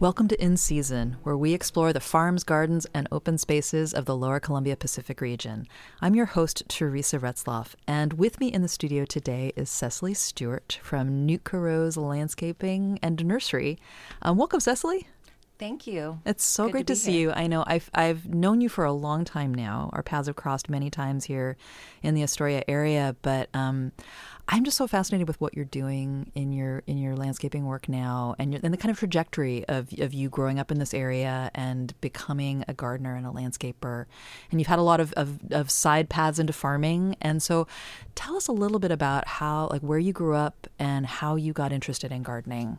Welcome to In Season, where we explore the farms, gardens, and open spaces of the Lower Columbia Pacific region. I'm your host, Teresa Retzlaff, and with me in the studio today is Cecily Stewart from Nootka Rose Landscaping and Nursery. Um, welcome, Cecily. Thank you. It's so Good great to to, see here. you. I know I've I've known you for a long time now. Our paths have crossed many times here in the Astoria area, but um, I'm just so fascinated with what you're doing in your in your landscaping work now, and, your, and the kind of trajectory of of you growing up in this area and becoming a gardener and a landscaper. And you've had a lot of, of, of side paths into farming, and so tell us a little bit about how like where you grew up and how you got interested in gardening.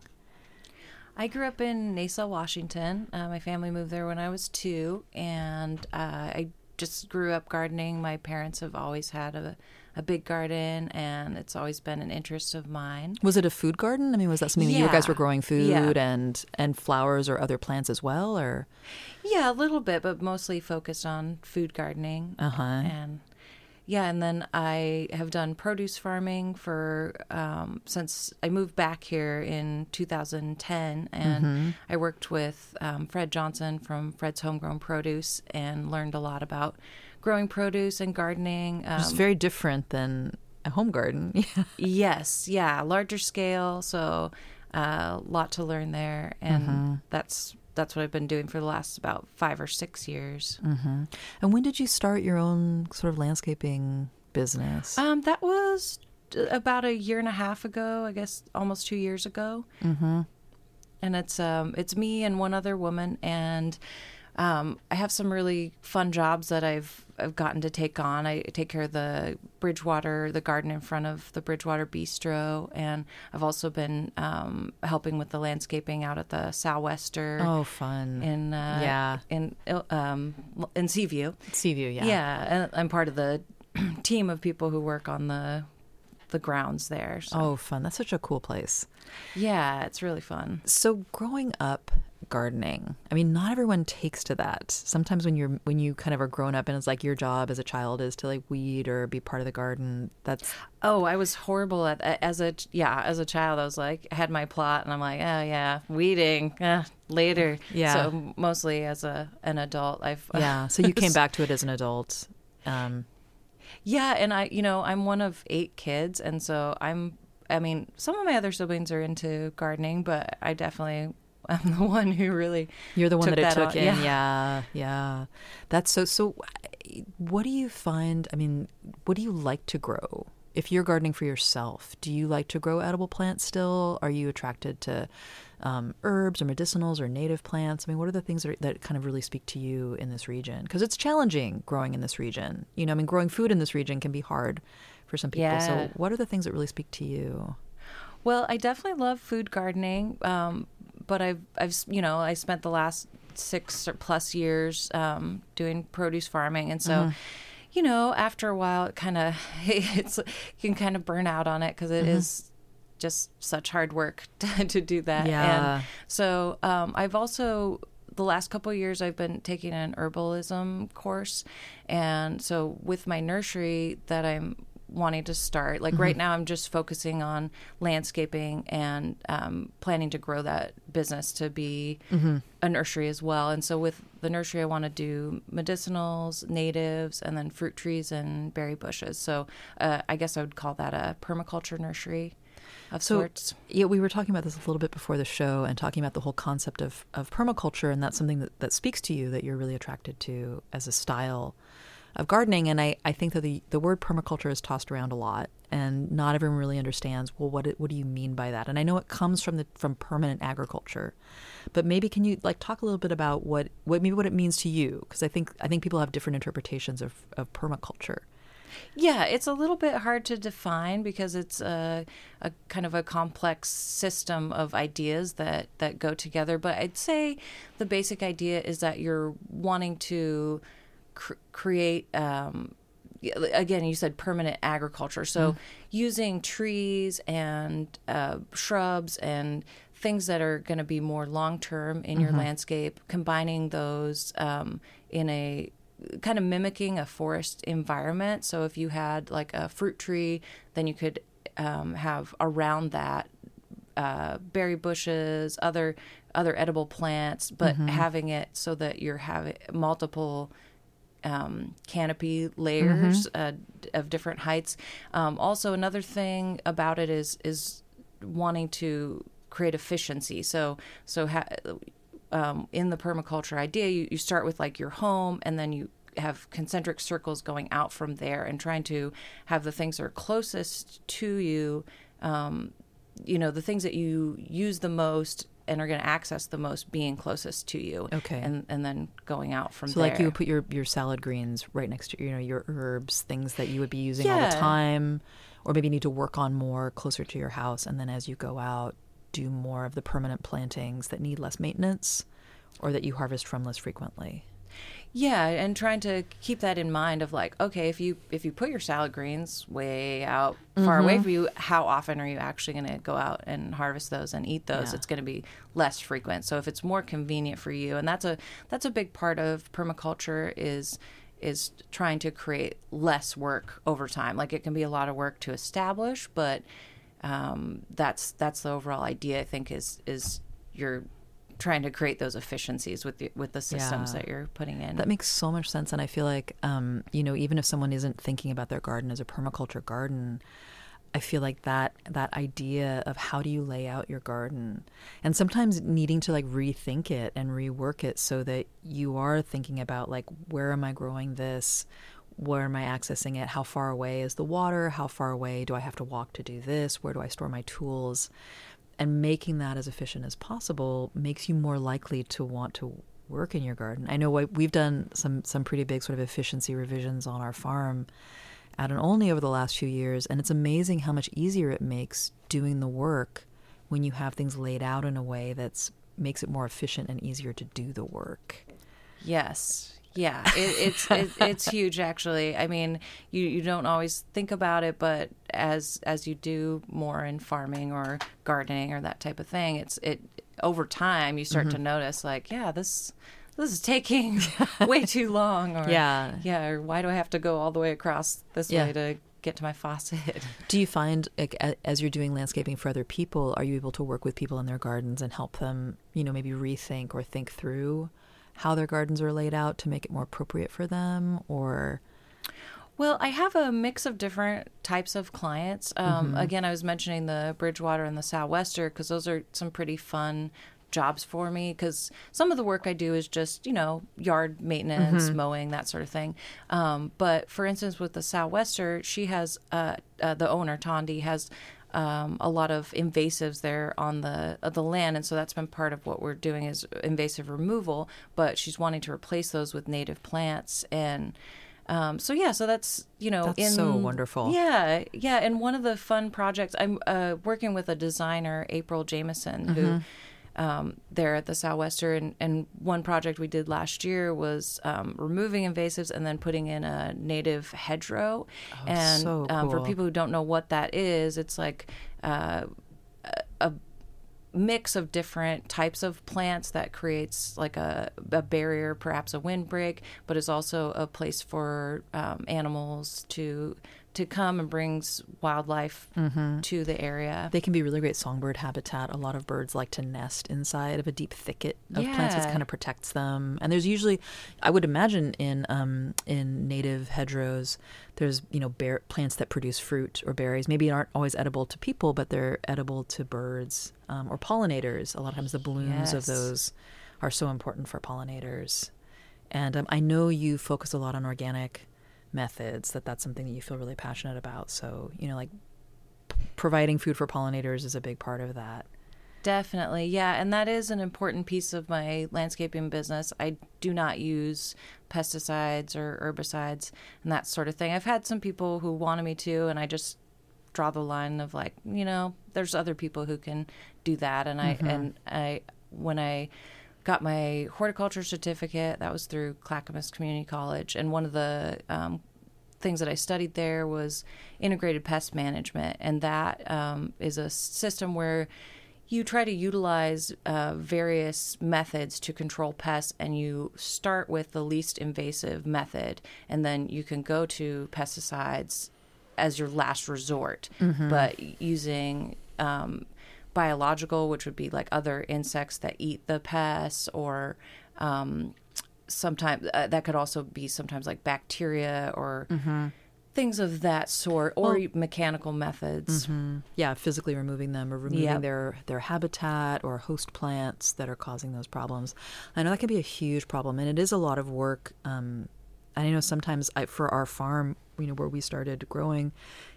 I grew up in Naselle, Washington. Uh, my family moved there when I was two, and uh, I just grew up gardening. My parents have always had a, a big garden, and it's always been an interest of mine. Was it a food garden? I mean, was that something that you guys were growing food Yeah. and and flowers or other plants as well, or Yeah, a little bit, but mostly focused on food gardening. uh huh? And yeah, and then I have done produce farming for um, since I moved back here in 2010, and Mm-hmm. I worked with um, Fred Johnson from Fred's Homegrown Produce and learned a lot about growing produce and gardening. Um, It's very different than a home garden. Yeah. yes, yeah, larger scale, so a lot to learn there, and Mm-hmm. that's that's what I've been doing for the last about five or six years. hmm And when did you start your own sort of landscaping business? Um, that was about a year and a half ago, I guess, almost two years ago. mm-hmm. And it's um, it's me and one other woman, and um, I have some really fun jobs that I've I've gotten to take on. I take care of the Bridgewater, the garden in front of the Bridgewater Bistro, and I've also been um, helping with the landscaping out at the Sou'wester Oh, fun. in uh, Yeah. in um, in Seaview. Seaview, yeah. Yeah, and I'm part of the team of people who work on the the grounds there. So. Oh, fun. That's such a cool place. yeah, it's really fun. So growing up gardening, I mean, not everyone takes to that. Sometimes when you're when you kind of are grown up and it's like your job as a child is to like weed or be part of the garden. That's Oh, I was horrible at as a yeah as a child. I was like I had my plot, and I'm like, oh yeah, weeding eh, later. Yeah. So mostly as a an adult, I've yeah. So you came back to it as an adult. Um, Yeah, and I, you know, I'm one of eight kids, and so I'm. I mean, some of my other siblings are into gardening, but I definitely am the one who really. You're the one that it took in. yeah. Yeah. yeah, That's so. So, what do you find? I mean, what do you like to grow? If you're gardening for yourself, do you like to grow edible plants still? Are you attracted to um, herbs or medicinals or native plants? I mean, what are the things that, that kind of really speak to you in this region? Because it's challenging growing in this region. You know, I mean, growing food in this region can be hard for some people. Yeah. So, what are the things that really speak to you? Well, I definitely love food gardening, um, but I've, I've, you know, I spent the last six or plus years um, doing produce farming, and so. Mm-hmm. You know, after a while, it kind of it's you can kind of burn out on it because it is just such hard work to, to do that. Yeah. And so um, I've also the last couple of years I've been taking an herbalism course, and so with my nursery that I'm wanting to start, like right now I'm just focusing on landscaping and um, planning to grow that business to be a nursery as well. And so with the nursery, I want to do medicinals, natives, and then fruit trees and berry bushes. So uh, I guess I would call that a permaculture nursery of So, sorts. yeah, we were talking about this a little bit before the show and talking about the whole concept of, of permaculture, and that's something that, that speaks to you that you're really attracted to as a style of gardening. And I, I think that the, the word permaculture is tossed around a lot, and not everyone really understands, well, what, what do you mean by that? And I know it comes from the from permanent agriculture, but maybe can you like talk a little bit about what, what maybe what it means to you? Because I think I think people have different interpretations of, of permaculture. Yeah, it's a little bit hard to define because it's a, a kind of a complex system of ideas that, that go together. But I'd say the basic idea is that you're wanting to cr- create. Um, again, you said permanent agriculture. So using trees and uh, shrubs and things that are going to be more long term in your landscape, combining those um, in a kind of mimicking a forest environment. So if you had like a fruit tree, then you could um, have around that uh, berry bushes, other other edible plants, but having it so that you're having multiple um, canopy layers uh, of different heights. Um, also, another thing about it is is wanting to create efficiency. So so ha- um, in the permaculture idea, you, you start with like your home, and then you have concentric circles going out from there, and trying to have the things that are closest to you. Um, you know, the things that you use the most and are going to access the most being closest to you. Okay. And and then going out from So there. So like you would put your your salad greens right next to you know your herbs, things that you would be using all the time, or maybe need to work on more closer to your house, and then as you go out, do more of the permanent plantings that need less maintenance, or that you harvest from less frequently. Yeah, and trying to keep that in mind of like, okay, if you if you put your salad greens way out far Mm-hmm. away from you, how often are you actually going to go out and harvest those and eat those? Yeah. It's going to be less frequent. So if it's more convenient for you, and that's a that's a big part of permaculture is is trying to create less work over time. Like it can be a lot of work to establish, but um, that's that's the overall idea. I think is is you're trying to create those efficiencies with the with the systems Yeah. that you're putting in. That makes so much sense, and I feel like um, you know even if someone isn't thinking about their garden as a permaculture garden. I feel like that that idea of how do you lay out your garden and sometimes needing to like rethink it and rework it so that you are thinking about like where am I growing this? Where am I accessing it? How far away is the water? How far away do I have to walk to do this? Where do I store my tools? And making that as efficient as possible makes you more likely to want to work in your garden. I know we've done some some pretty big sort of efficiency revisions on our farm out and only over the last few years, and it's amazing how much easier it makes doing the work when you have things laid out in a way that's makes it more efficient and easier to do the work. Yes. Yeah, it, it's it, it's huge actually. I mean, you you don't always think about it, but as as you do more in farming or gardening or that type of thing, it's it over time you start to Mm-hmm. notice like, yeah, this this is taking way too long or Yeah. yeah, or why do I have to go all the way across this Yeah. way to get to my faucet? Do you find like as you're doing landscaping for other people, are you able to work with people in their gardens and help them, you know, maybe rethink or think through how their gardens are laid out to make it more appropriate for them or Well, I have a mix of different types of clients. Um, Mm-hmm. Again, I was mentioning the Bridgewater and the Sou'wester because those are some pretty fun jobs for me because some of the work I do is just, you know, yard maintenance, Mm-hmm. mowing, that sort of thing. Um, but for instance, with the Sou'wester, she has, uh, uh, the owner, Thandi, has um, a lot of invasives there on the uh, the land, and so that's been part of what we're doing is invasive removal. But she's wanting to replace those with native plants, and um, so yeah, so that's you know That's in so wonderful. Yeah, yeah, and one of the fun projects I'm uh, working with a designer, April Jameson, Mm-hmm. who. Um, there at the Sou'wester, and, and one project we did last year was um, removing invasives and then putting in a native hedgerow. and so um, for people who don't know what that is, it's like uh, a mix of different types of plants that creates like a, a barrier, perhaps a windbreak, but is also a place for um, animals to to come and brings wildlife Mm-hmm. to the area. They can be really great songbird habitat. A lot of birds like to nest inside of a deep thicket of plants, which kind of protects them. And there's usually, I would imagine, in um, in native hedgerows, there's you know bear, plants that produce fruit or berries. Maybe aren't always edible to people, but they're edible to birds um, or pollinators. A lot of times, the blooms of those are so important for pollinators. And um, I know you focus a lot on organic methods. That that's something that you feel really passionate about. So you know, like providing food for pollinators is a big part of that. Definitely, yeah, and that is an important piece of my landscaping business. I do not use pesticides or herbicides and that sort of thing. I've had some people who wanted me to, and I just draw the line of like, you know, there's other people who can do that, and I mm-hmm. and I when I got my horticulture certificate, that was through Clackamas Community College, and one of the um, things that I studied there was integrated pest management, and that um, is a system where you try to utilize uh, various methods to control pests, and you start with the least invasive method, and then you can go to pesticides as your last resort, but using um, biological, which would be like other insects that eat the pests, or um, sometimes uh, that could also be sometimes like bacteria or things of that sort, or Well- mechanical methods. Yeah, physically removing them or removing Yep. their their habitat or host plants that are causing those problems. I know that can be a huge problem, and it is a lot of work. Um, I know sometimes I, for our farm, you know, where we started growing,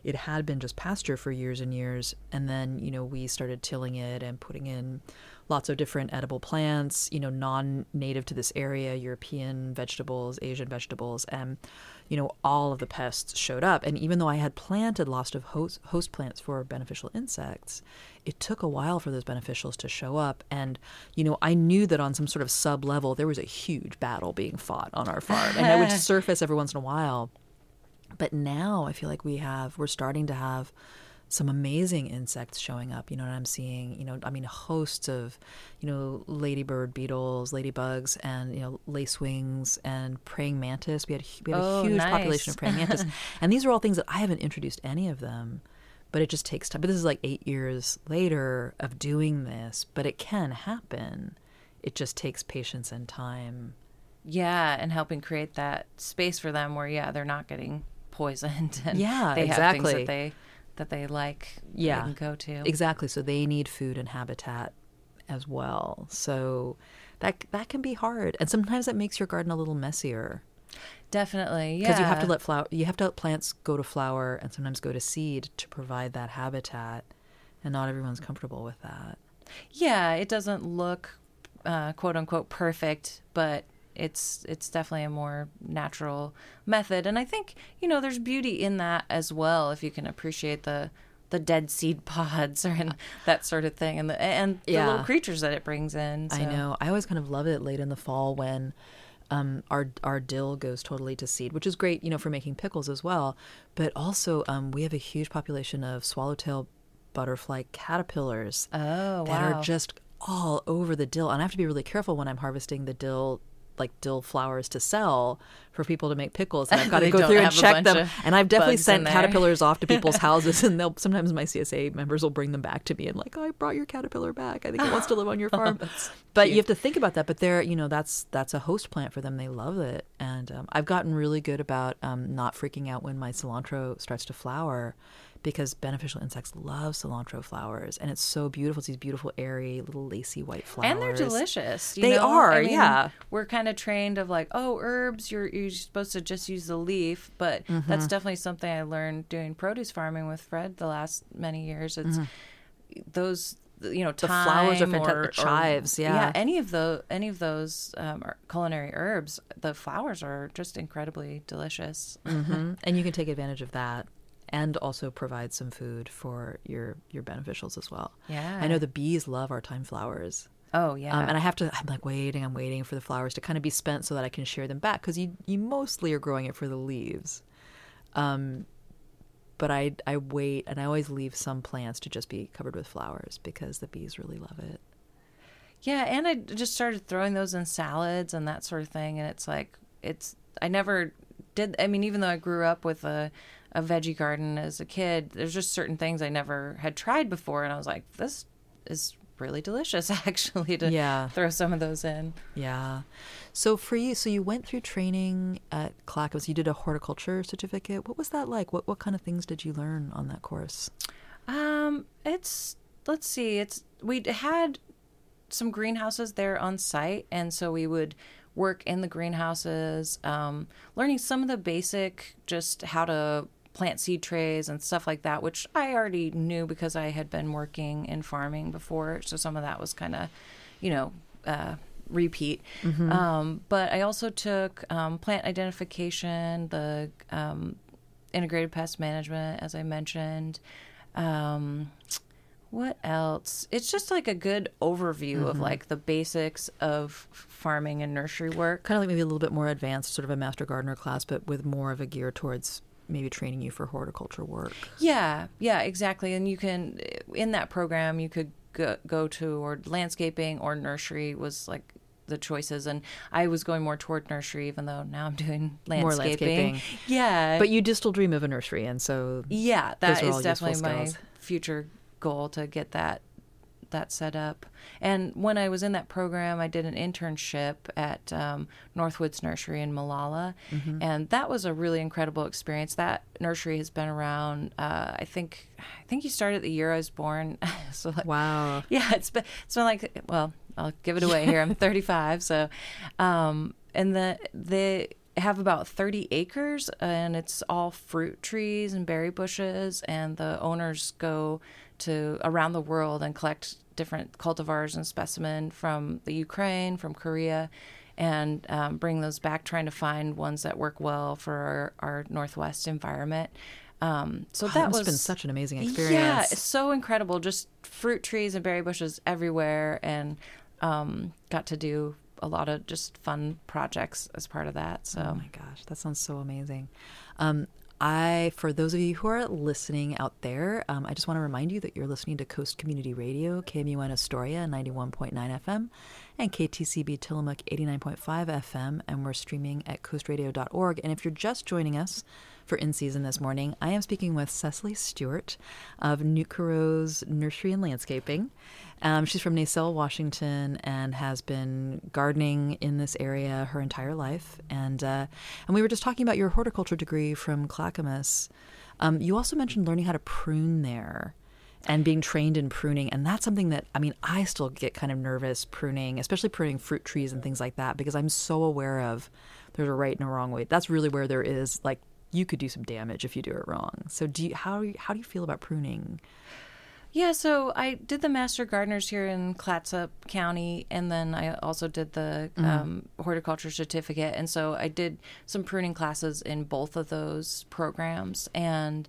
it had been just pasture for years and years, and then you know we started tilling it and putting in lots of different edible plants, you know, non-native to this area, European vegetables, Asian vegetables, and you know, all of the pests showed up. And even though I had planted lots of host, host plants for beneficial insects, it took a while for those beneficials to show up. And, you know, I knew that on some sort of sub level, there was a huge battle being fought on our farm. And it would surface every once in a while. But now I feel like we have, we're starting to have some amazing insects showing up. You know what I'm seeing? You know, I mean, hosts of, you know, ladybird beetles, ladybugs, and you know, lacewings and praying mantis. We had we had Oh, a huge nice. population of praying mantis, and these are all things that I haven't introduced any of them. But it just takes time. But this is like eight years later of doing this. But it can happen. It just takes patience and time. Yeah, and helping create that space for them where yeah they're not getting poisoned and Yeah, they have things exactly. that they that they like Yeah. they go to. Exactly. So they need food and habitat as well. So that that can be hard, and sometimes that makes your garden a little messier Definitely, yeah. because you have to let flower, you have to let plants go to flower and sometimes go to seed to provide that habitat, and not everyone's comfortable with that. Yeah, it doesn't look uh, quote unquote perfect, but it's it's definitely a more natural method, and I think you know there's beauty in that as well if you can appreciate the the dead seed pods and that sort of thing, and the and the little creatures that it brings in. I know. I always kind of love it late in the fall when um, our our dill goes totally to seed, which is great, you know, for making pickles as well. But also, um, we have a huge population of swallowtail butterfly caterpillars Oh that wow! are just all over the dill, and I have to be really careful when I'm harvesting the dill. Like dill flowers to sell for people to make pickles, and I've got to go through and check them. And I've definitely sent caterpillars off to people's houses, and they'll sometimes my CSA members will bring them back to me and like, oh, I brought your caterpillar back. I think it wants to live on your farm. but you have to think about that. But they're, you know, that's that's a host plant for them. They love it, and um, I've gotten really good about um, not freaking out when my cilantro starts to flower, because beneficial insects love cilantro flowers, and it's so beautiful. It's these beautiful, airy, little lacy white flowers, and they're delicious. you They know? are, I mean, yeah. We're kind of trained of like, oh, herbs, you're you're supposed to just use the leaf, but Mm-hmm. that's definitely something I learned doing produce farming with Fred the last many years. It's those. You know, Mm-hmm. The flowers are fantastic. or- The chives, or- yeah. any of the any of those um, culinary herbs, the flowers are just incredibly delicious. hmm and you can take advantage of that and also provide some food for your your beneficials as well. Yeah. I know the bees love our thyme flowers. Oh yeah, Um, and I have to, I'm like waiting, I'm waiting for the flowers to kind of be spent so that I can share them back because you, you mostly are growing it for the leaves. Um, but I, I wait and I always leave some plants to just be covered with flowers because the bees really love it. Yeah, and I just started throwing those in salads and that sort of thing, and it's like it's I never did. I mean, even though I grew up with a a veggie garden as a kid, there's just certain things I never had tried before, and I was like, this is really delicious actually to Yeah. throw some of those in. Yeah. So for you, so you went through training at Clackamas. You did a horticulture certificate. What was that like? What what kind of things did you learn on that course? Um, it's let's see, it's we had some greenhouses there on site, and so we would work in the greenhouses, um, learning some of the basic, just how to plant seed trays and stuff like that, which I already knew because I had been working in farming before. So some of that was kind of, you know, uh, repeat. Um, but I also took um, plant identification, the um, integrated pest management, as I mentioned. Um, what else? It's just like a good overview of like the basics of farming and nursery work. Kind of like maybe a little bit more advanced, sort of a master gardener class, but with more of a gear towards maybe training you for horticulture work. Yeah, yeah, exactly. And you can, in that program, you could go, go to or landscaping or nursery was like the choices. And I was going more toward nursery, even though now I'm doing More landscaping. landscaping. Yeah, But you do still dream of a nursery, and so yeah, that is definitely my future goal to get that that set up. And when I was in that program, I did an internship at um, Northwoods Nursery in Molalla, Mm-hmm. and that was a really incredible experience. That nursery has been around. Uh, I think I think you started the year I was born. so like, Wow. yeah, it's been it's been like well, I'll give it away here. I'm 35, so um, and the they have about 30 acres, and it's all fruit trees and berry bushes, and the owners go to around the world and collect different cultivars and specimen from the Ukraine, from Korea. And um, bring those back, trying to find ones that work well for our, our Northwest environment. Um, so Wow, that was been such an amazing experience. yeah, it's so incredible. Just fruit trees and berry bushes everywhere, and um, got to do a lot of just fun projects as part of that. So Oh my gosh, that sounds so amazing. Um, I, for those of you who are listening out there, um, I just want to remind you that you're listening to Coast Community Radio, KMUN Astoria, 91.9 FM, and KTCB Tillamook, 89.5 FM, and we're streaming at coastradio.org. And if you're just joining us for In Season this morning, I am speaking with Cecily Stewart of Nootka Rose Nursery and Landscaping. Um, she's from Naselle, Washington, and has been gardening in this area her entire life. And uh, and we were just talking about your horticulture degree from Clackamas. Um, you also mentioned learning how to prune there and being trained in pruning. And that's something that, I mean, I still get kind of nervous pruning, especially pruning fruit trees and things like that, because I'm so aware of there's a right and a wrong way. That's really where there is, like, you could do some damage if you do it wrong. So, do you, how, how do you feel about pruning? yeah, so I did the Master Gardeners here in Clatsop County, and then I also did the um, horticulture certificate. And so I did some pruning classes in both of those programs. And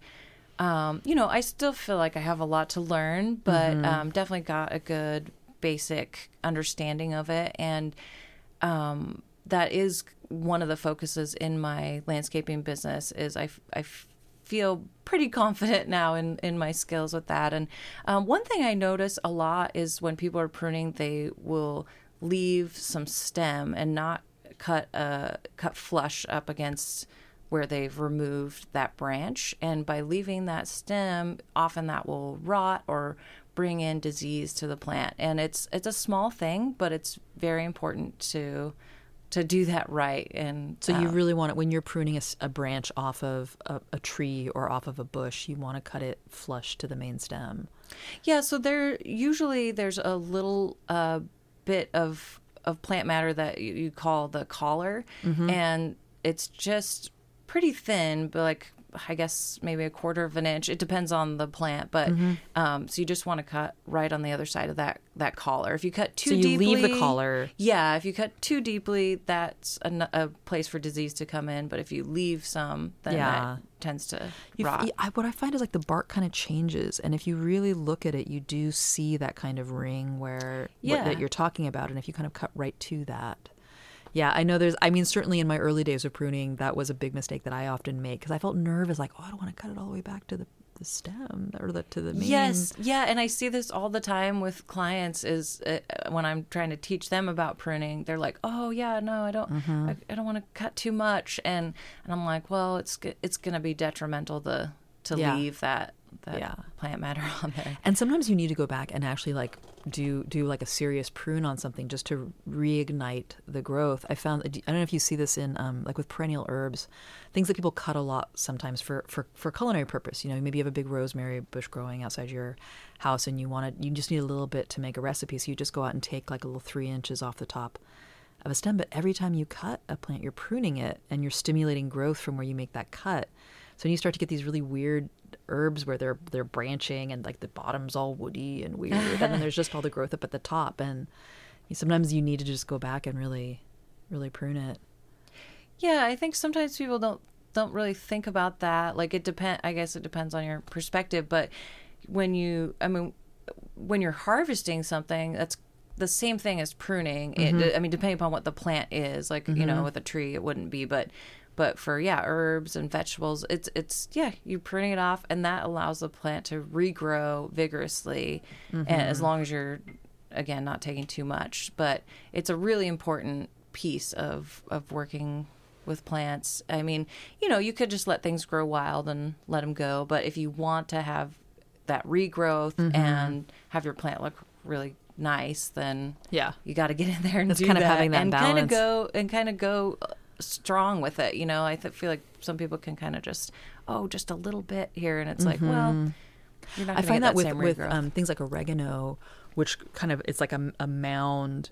um, you know, I still feel like I have a lot to learn, but um, definitely got a good basic understanding of it. And um, that is one of the focuses in my landscaping business is I, I feel pretty confident now in, in my skills with that. And um, one thing I notice a lot is when people are pruning, they will leave some stem and not cut uh, cut flush up against where they've removed that branch. And by leaving that stem, often that will rot or bring in disease to the plant. And it's it's a small thing, but it's very important to to do that right. And So you um, really want it when you're pruning a branch off of a, a tree or off of a bush, you want to cut it flush to the main stem. Yeah, so there usually there's a little uh, bit of of plant matter that you, you call the collar, and it's just pretty thin, but like I guess maybe a quarter of an inch. It depends on the plant, but um, so you just want to cut right on the other side of that that collar. If you cut too deeply So you deeply, leave the collar. Yeah, if you cut too deeply, that's a place for disease to come in. But if you leave some, then Yeah. that tends to You rot. I, what I find is like the bark kind of changes, and if you really look at it, you do see that kind of ring where what, that you're talking about, and if you kind of cut right to that. Yeah, I know there's, I mean, certainly in my early days of pruning, that was a big mistake that I often make because I felt nervous, like, oh, I don't want to cut it all the way back to the, the stem or the, to the main. Yes, yeah, and I see this all the time with clients. Is uh, when I'm trying to teach them about pruning, they're like, "Oh yeah, no, I don't, Mm-hmm. I, I don't want to cut too much," and and I'm like, "Well, it's it's going to be detrimental to to Yeah. leave that that Yeah. plant matter on there." And sometimes you need to go back and actually like do do like a serious prune on something just to reignite the growth. I found I don't know if you see this in um, like with perennial herbs, things that people cut a lot sometimes for for for culinary purpose. You know, maybe you have a big rosemary bush growing outside your house and you want to you just need a little bit to make a recipe. So you just go out and take like a little three inches off the top of a stem. But every time you cut a plant, you're pruning it and you're stimulating growth from where you make that cut. So when you start to get these really weird herbs where they're they're branching and like the bottom's all woody and weird, and then there's just all the growth up at the top, and sometimes you need to just go back and really, really prune it. Yeah, I think sometimes people don't don't really think about that. Like it depend. I guess it depends on your perspective. But when you, I mean, when you're harvesting something, that's the same thing as pruning. It, mm-hmm. I mean, depending upon what the plant is. Like you know, mm-hmm. with a tree, it wouldn't be, but but for yeah, herbs and vegetables, it's it's yeah, you're pruning it off, and that allows the plant to regrow vigorously, and as mm-hmm. long as you're again not taking too much. But it's a really important piece of of working with plants. I mean, you know, you could just let things grow wild and let them go, but if you want to have that regrowth mm-hmm. and have your plant look really nice, then Yeah. you got to get in there and It's do kind of that having that and kind of balance. go and kind of go strong with it. You know, I th- feel like some people can kind of just oh, just a little bit here, and it's like, well, you're not. Mm-hmm. I find get that with with um, things like oregano, which kind of it's like a, a mound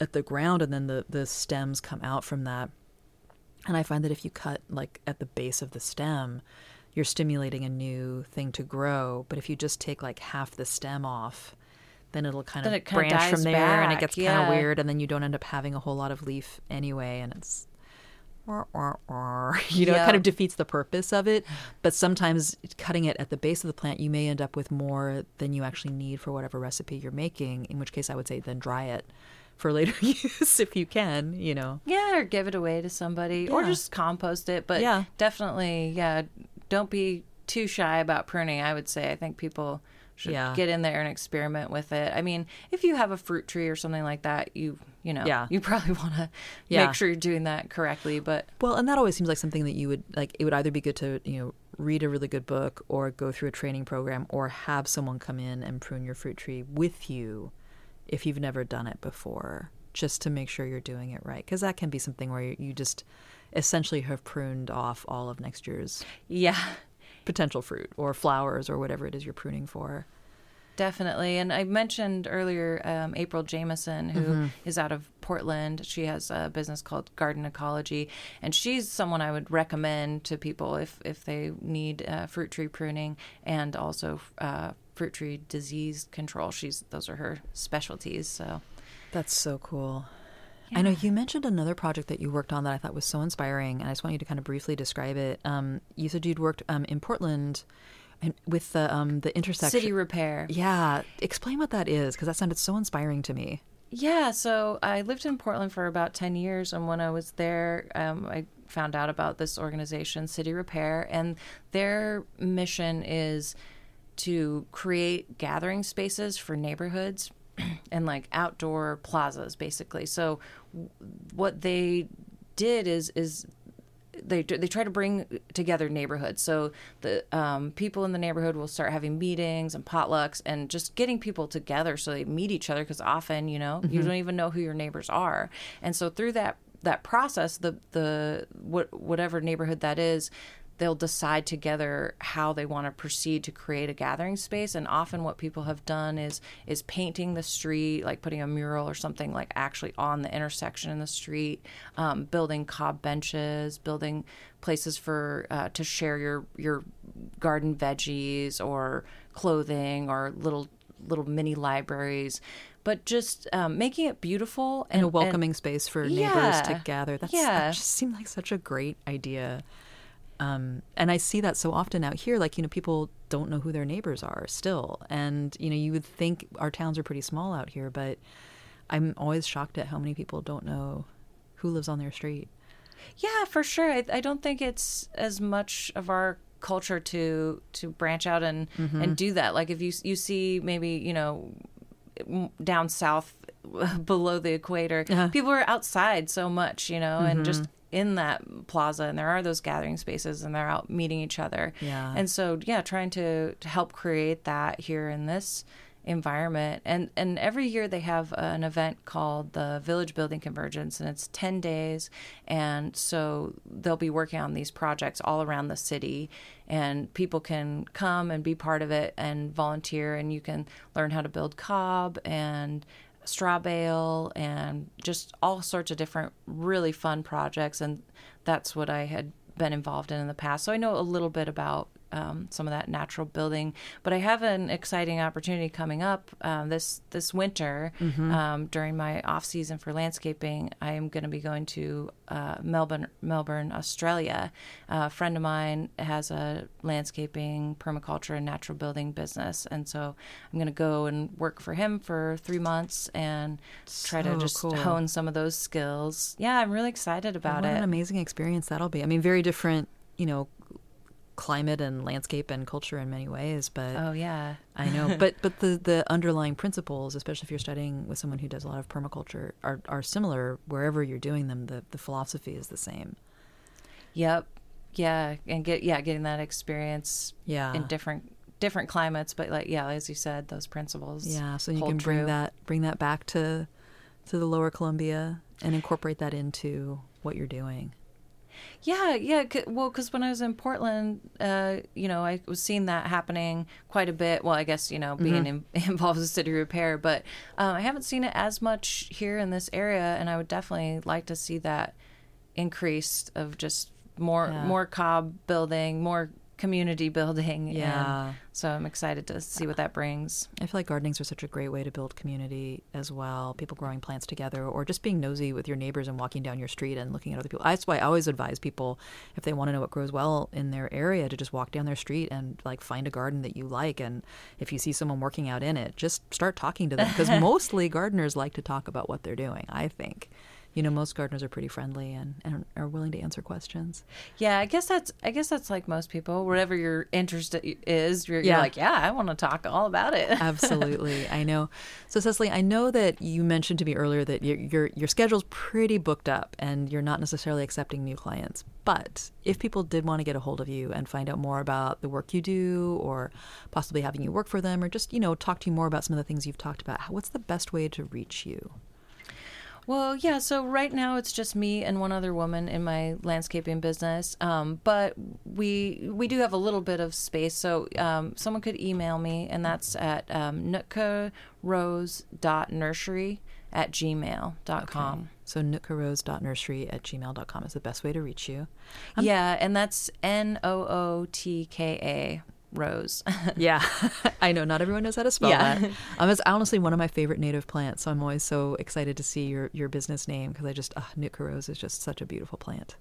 at the ground, and then the the stems come out from that. And I find that if you cut like at the base of the stem, you're stimulating a new thing to grow. But if you just take like half the stem off, then it'll kind Then of it kinda branch from there, and it back, gets kind of weird, and then you don't end up having a whole lot of leaf anyway, and it's. Wah, wah, wah. You know, it kind of defeats the purpose of it. But sometimes cutting it at the base of the plant, you may end up with more than you actually need for whatever recipe you're making. In which case, I would say then dry it for later use if you can. You know. Yeah, or give it away to somebody, or just compost it. But Yeah. definitely, yeah, don't be too shy about pruning. I would say I think people should Yeah. get in there and experiment with it. I mean, if you have a fruit tree or something like that, you you know, Yeah. you probably want to Yeah. make sure you're doing that correctly. But Well, and that always seems like something that you would like. It would either be good to you know read a really good book, or go through a training program, or have someone come in and prune your fruit tree with you if you've never done it before, just to make sure you're doing it right. Because that can be something where you, you just essentially have pruned off all of next year's yeah, potential fruit or flowers or whatever it is you're pruning for. Definitely. And I mentioned earlier um, April Jameson, who is out of Portland. She has a business called Garden Ecology. And she's someone I would recommend to people if, if they need uh, fruit tree pruning and also uh, fruit tree disease control. She's Those are her specialties. So, That's so cool. I know you mentioned another project that you worked on that I thought was so inspiring, and I just want you to kind of briefly describe it. Um, you said you'd worked um, in Portland, and with the um, the intersection. city repair. Yeah, explain what that is because that sounded so inspiring to me. Yeah, so I lived in Portland for about 10 years, and when I was there, um, I found out about this organization, City Repair, and their mission is to create gathering spaces for neighborhoods and like outdoor plazas, basically. So, w- what they did is is they they try to bring together neighborhoods. So the um, people in the neighborhood will start having meetings and potlucks and just getting people together so they meet each other because often you know you don't even know who your neighbors are. And so through that that process, the the what whatever neighborhood that is. They'll decide together how they want to proceed to create a gathering space, and often what people have done is is painting the street, like putting a mural or something like actually on the intersection in the street, um, building cob benches, building places for uh, to share your your garden veggies or clothing or little little mini libraries, but just um, making it beautiful And a welcoming space for neighbors to gather. That's, Yeah. That just seemed like such a great idea. Um, and I see that so often out here. Like, you know, people don't know who their neighbors are still. And, you know, you would think our towns are pretty small out here, but I'm always shocked at how many people don't know who lives on their street. Yeah, for sure. I, I don't think it's as much of our culture to to branch out and and do that. Like if you you see maybe you know down south below the equator, Uh-huh. people are outside so much, you know, and just in that plaza and there are those gathering spaces and they're out meeting each other. Yeah. And so yeah, trying to, to help create that here in this environment and and every year they have an event called the village building convergence and it's 10 days and so they'll be working on these projects all around the city and people can come and be part of it and volunteer and you can learn how to build cob and straw bale and just all sorts of different really fun projects and that's what I had been involved in in the past. So I know a little bit about um, some of that natural building. But I have an exciting opportunity coming up um, this this winter um, during my off season for landscaping. I am going to be going to uh, Melbourne, Melbourne, Australia. a friend of mine has a landscaping, permaculture, and natural building business, and so I'm going to go and work for him for three months and try to just cool. hone some of those skills. Yeah, I'm really excited about what it. What an amazing experience that'll be. I mean, very different, you know, climate and landscape and culture in many ways, but oh yeah. I know, but but the the underlying principles, especially if you're studying with someone who does a lot of permaculture, are are similar wherever you're doing them. The the philosophy is the same. Yep. Yeah, and get yeah, getting that experience Yeah. in different different climates, but like yeah, as you said, those principles. Yeah, so you can bring true. that bring that back to to the Lower Columbia and incorporate that into what you're doing. Yeah, yeah. C- well, because when I was in Portland, uh, you know, I was seeing that happening quite a bit. Well, I guess you know, being in, involved with city repair, but um, I haven't seen it as much here in this area, and I would definitely like to see that increased of just more Yeah. more cob building, more community building. and Yeah. so I'm excited to see what that brings. I feel like gardenings are such a great way to build community as well. People growing plants together, or just being nosy with your neighbors and walking down your street and looking at other people. That's why I always advise people if they want to know what grows well in their area to just walk down their street and like find a garden that you like. And if you see someone working out in it, just start talking to them because mostly gardeners like to talk about what they're doing. I think. You know, most gardeners are pretty friendly and, and are willing to answer questions. Yeah, I guess that's I guess that's like most people. Whatever your interest is, you're, Yeah. you're like, yeah, I want to talk all about it. Absolutely, I know. So, Cecily, I know that you mentioned to me earlier that your your your schedule's pretty booked up, and you're not necessarily accepting new clients. But if people did want to get a hold of you and find out more about the work you do, or possibly having you work for them, or just you know talk to you more about some of the things you've talked about, what's the best way to reach you? Well, yeah. So right now it's just me and one other woman in my landscaping business. Um, but we we do have a little bit of space, so um, someone could email me, and that's at um, nursery at gmail.com. So nootkarose.nursery at gmail.com is the best way to reach you. Yeah, and that's N O O T K A Rose. Yeah, I know. Not everyone knows how to spell Yeah. that. Um, it's honestly one of my favorite native plants, so I'm always so excited to see your, your business name because I just, uh, Nootka Rose is just such a beautiful plant.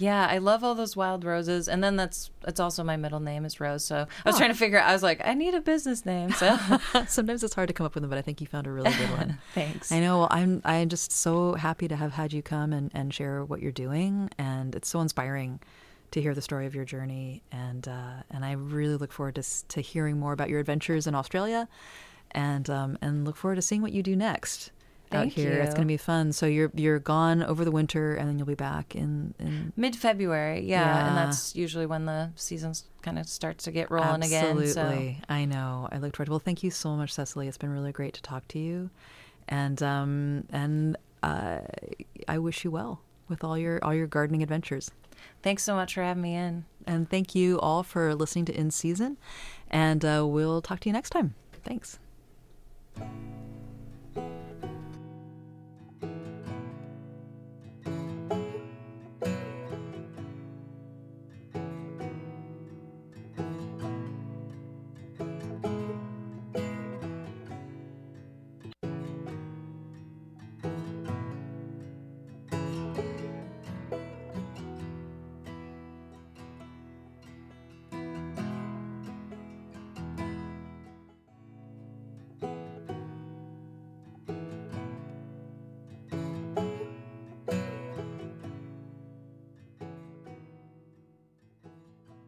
Yeah, I love all those wild roses, and then that's it's also my middle name is Rose. So I was Oh. trying to figure. out I was like, I need a business name. So Sometimes it's hard to come up with them, but I think you found a really good one. thanks. I know. Well, I'm I'm just so happy to have had you come and, and share what you're doing, and it's so inspiring to hear the story of your journey, and uh, and I really look forward to to hearing more about your adventures in Australia, and um, and look forward to seeing what you do next out Thank here. It's going to be fun. So you're you're gone over the winter, and then you'll be back in in Mid February, yeah, Yeah. and that's usually when the season kind of starts to get rolling again. So Absolutely. I know. I look forward to Well, thank you so much, Cecily. It's been really great to talk to you. And um and uh I wish you well with all your all your gardening adventures. thanks so much for having me in. And thank you all for listening to In Season. And uh, we'll talk to you next time. Thanks.